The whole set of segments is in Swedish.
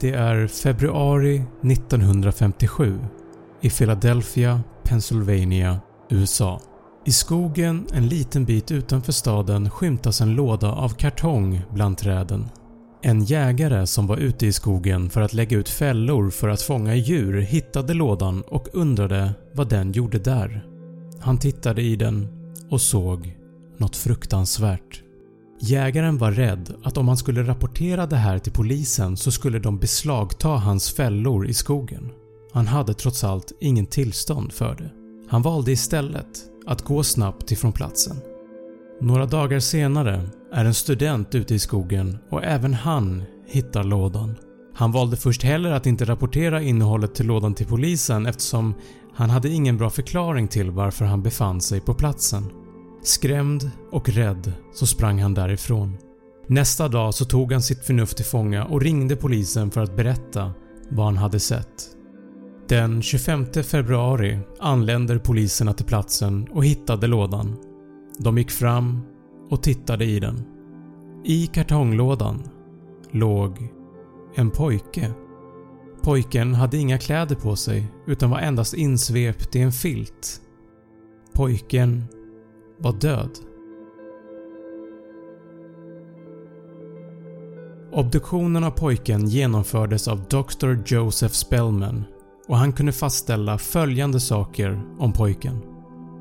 Det är februari 1957 i Philadelphia, Pennsylvania, USA. I skogen en liten bit utanför staden skymtas en låda av kartong bland träden. En jägare som var ute i skogen för att lägga ut fällor för att fånga djur hittade lådan och undrade vad den gjorde där. Han tittade i den och såg något fruktansvärt. Jägaren var rädd att om han skulle rapportera det här till polisen så skulle de beslagta hans fällor i skogen. Han hade trots allt ingen tillstånd för det. Han valde istället att gå snabbt ifrån platsen. Några dagar senare är en student ute i skogen och även han hittar lådan. Han valde först heller att inte rapportera innehållet till lådan till polisen eftersom han hade ingen bra förklaring till varför han befann sig på platsen. Skrämd och rädd så sprang han därifrån. Nästa dag så tog han sitt förnuft till fånga och ringde polisen för att berätta vad han hade sett. Den 25 februari anländer poliserna till platsen och hittade lådan. De gick fram och tittade i den. I kartonglådan låg en pojke. Pojken hade inga kläder på sig utan var endast insvept i en filt. Pojken var död. Obduktionen av pojken genomfördes av Dr. Joseph Spellman och han kunde fastställa följande saker om pojken.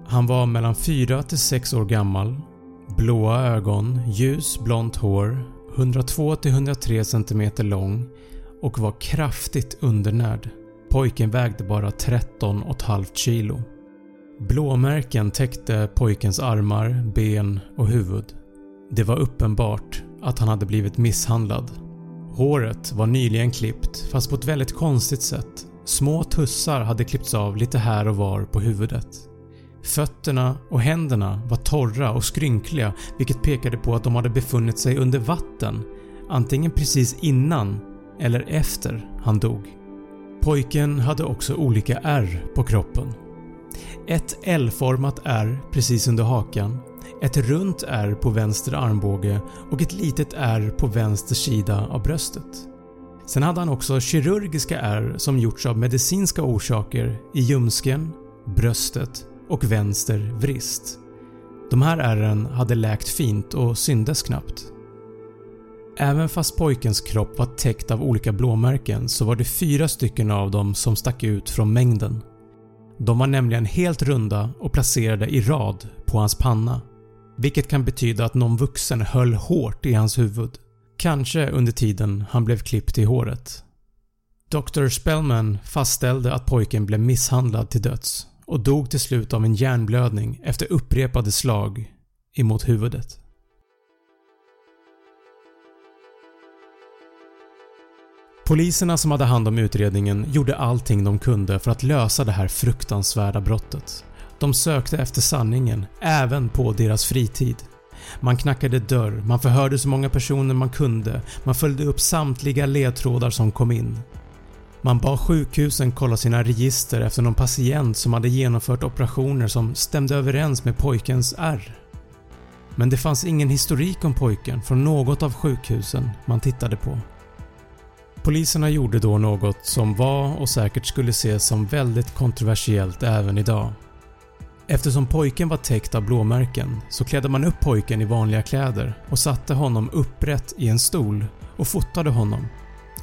Han var mellan 4 till 6 år gammal, blåa ögon, ljus blont hår, 102 till 103 cm lång och var kraftigt undernärd. Pojken vägde bara 13,5 kg. Blåmärken täckte pojkens armar, ben och huvud. Det var uppenbart att han hade blivit misshandlad. Håret var nyligen klippt fast på ett väldigt konstigt sätt. Små tussar hade klippts av lite här och var på huvudet. Fötterna och händerna var torra och skrynkliga vilket pekade på att de hade befunnit sig under vatten antingen precis innan eller efter han dog. Pojken hade också olika ärr på kroppen. Ett L-format ärr precis under hakan, ett runt ärr på vänster armbåge och ett litet ärr på vänster sida av bröstet. Sen hade han också kirurgiska ärr som gjorts av medicinska orsaker i ljumsken, bröstet och vänster vrist. De här ärren hade läkt fint och syndes knappt. Även fast pojkens kropp var täckt av olika blåmärken så var det fyra stycken av dem som stack ut från mängden. De var nämligen helt runda och placerade i rad på hans panna, vilket kan betyda att någon vuxen höll hårt i hans huvud. Kanske under tiden han blev klippt i håret. Dr. Spellman fastställde att pojken blev misshandlad till döds och dog till slut av en hjärnblödning efter upprepade slag emot huvudet. Poliserna som hade hand om utredningen gjorde allting de kunde för att lösa det här fruktansvärda brottet. De sökte efter sanningen, även på deras fritid. Man knackade dörr, man förhörde så många personer man kunde, man följde upp samtliga ledtrådar som kom in. Man bad sjukhusen kolla sina register efter någon patient som hade genomfört operationer som stämde överens med pojkens ärr. Men det fanns ingen historik om pojken från något av sjukhusen man tittade på. Poliserna gjorde då något som var och säkert skulle ses som väldigt kontroversiellt även idag. Eftersom pojken var täckt av blåmärken så klädde man upp pojken i vanliga kläder och satte honom upprätt i en stol och fotade honom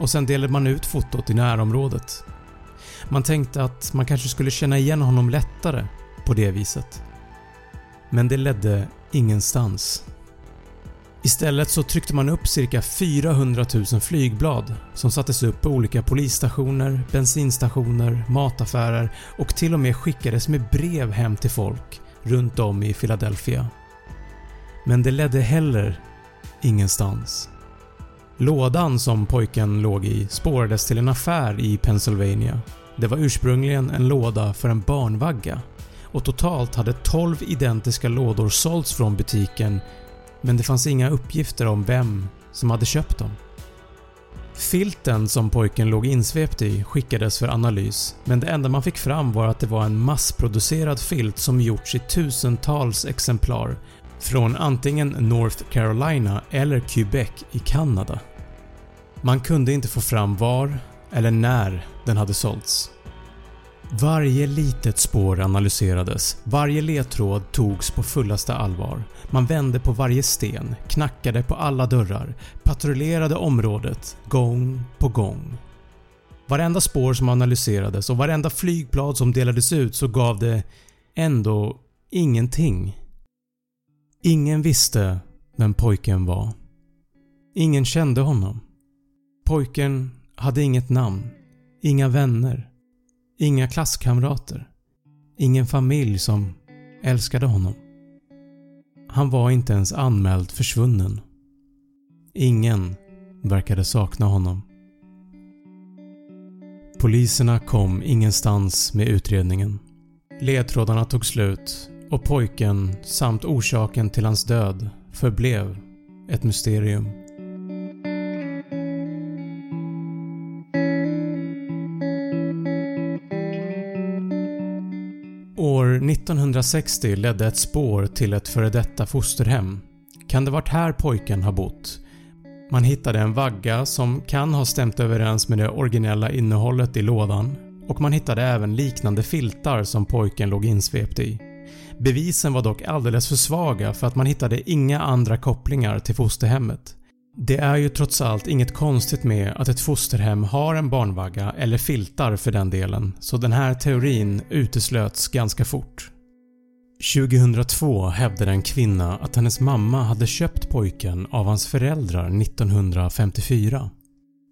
och sen delade man ut fotot i närområdet. Man tänkte att man kanske skulle känna igen honom lättare på det viset. Men det ledde ingenstans. Istället så tryckte man upp cirka 400 000 flygblad som sattes upp på olika polisstationer, bensinstationer, mataffärer och till och med skickades med brev hem till folk runt om i Philadelphia. Men det ledde heller ingenstans. Lådan som pojken låg i spårades till en affär i Pennsylvania. Det var ursprungligen en låda för en barnvagga och totalt hade 12 identiska lådor sålts från butiken men det fanns inga uppgifter om vem som hade köpt dem. Filten som pojken låg insvept i skickades för analys men det enda man fick fram var att det var en massproducerad filt som gjorts i tusentals exemplar från antingen North Carolina eller Quebec i Kanada. Man kunde inte få fram var eller när den hade sålts. Varje litet spår analyserades, varje ledtråd togs på fullaste allvar. Man vände på varje sten, knackade på alla dörrar, patrullerade området gång på gång. Varenda spår som analyserades och varenda flygblad som delades ut så gav det ändå ingenting. Ingen visste vem pojken var. Ingen kände honom. Pojken hade inget namn, inga vänner, inga klasskamrater, ingen familj som älskade honom. Han var inte ens anmäld försvunnen. Ingen verkade sakna honom. Poliserna kom ingenstans med utredningen. Ledtrådarna tog slut och pojken samt orsaken till hans död förblev ett mysterium. År 1960 ledde ett spår till ett före detta fosterhem. Kan det varit här pojken har bott? Man hittade en vagga som kan ha stämt överens med det originella innehållet i lådan och man hittade även liknande filtar som pojken låg insvept i. Bevisen var dock alldeles för svaga för att man hittade inga andra kopplingar till fosterhemmet. Det är ju trots allt inget konstigt med att ett fosterhem har en barnvagga eller filtar för den delen så den här teorin uteslöts ganska fort. 2002 hävdade en kvinna att hennes mamma hade köpt pojken av hans föräldrar 1954.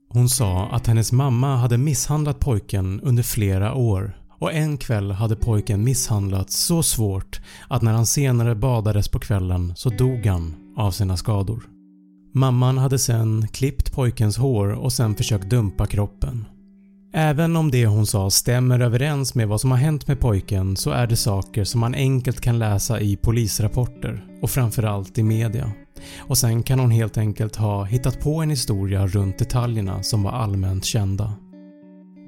Hon sa att hennes mamma hade misshandlat pojken under flera år och en kväll hade pojken misshandlats så svårt att när han senare badades på kvällen så dog han av sina skador. Mamman hade sen klippt pojkens hår och sen försökt dumpa kroppen. Även om det hon sa stämmer överens med vad som har hänt med pojken så är det saker som man enkelt kan läsa i polisrapporter och framförallt i media. Och sen kan hon helt enkelt ha hittat på en historia runt detaljerna som var allmänt kända.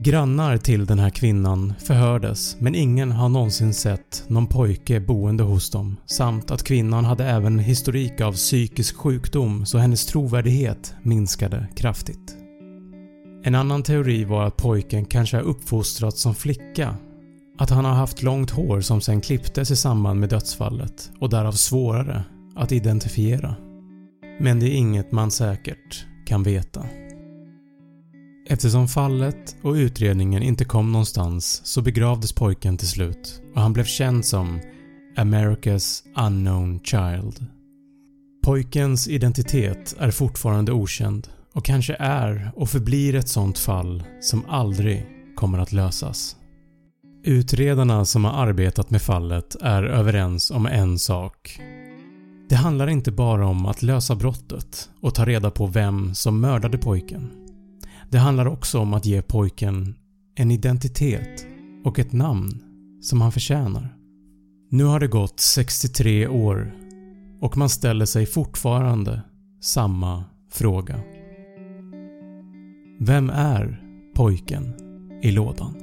Grannar till den här kvinnan förhördes men ingen har någonsin sett någon pojke boende hos dem samt att kvinnan hade även historik av psykisk sjukdom så hennes trovärdighet minskade kraftigt. En annan teori var att pojken kanske har uppfostrats som flicka. Att han har haft långt hår som sen klipptes i samband med dödsfallet och därav svårare att identifiera. Men det är inget man säkert kan veta. Eftersom fallet och utredningen inte kom någonstans så begravdes pojken till slut och han blev känd som “America's unknown child”. Pojkens identitet är fortfarande okänd och kanske är och förblir ett sånt fall som aldrig kommer att lösas. Utredarna som har arbetat med fallet är överens om en sak. Det handlar inte bara om att lösa brottet och ta reda på vem som mördade pojken. Det handlar också om att ge pojken en identitet och ett namn som han förtjänar. Nu har det gått 63 år och man ställer sig fortfarande samma fråga. Vem är pojken i lådan?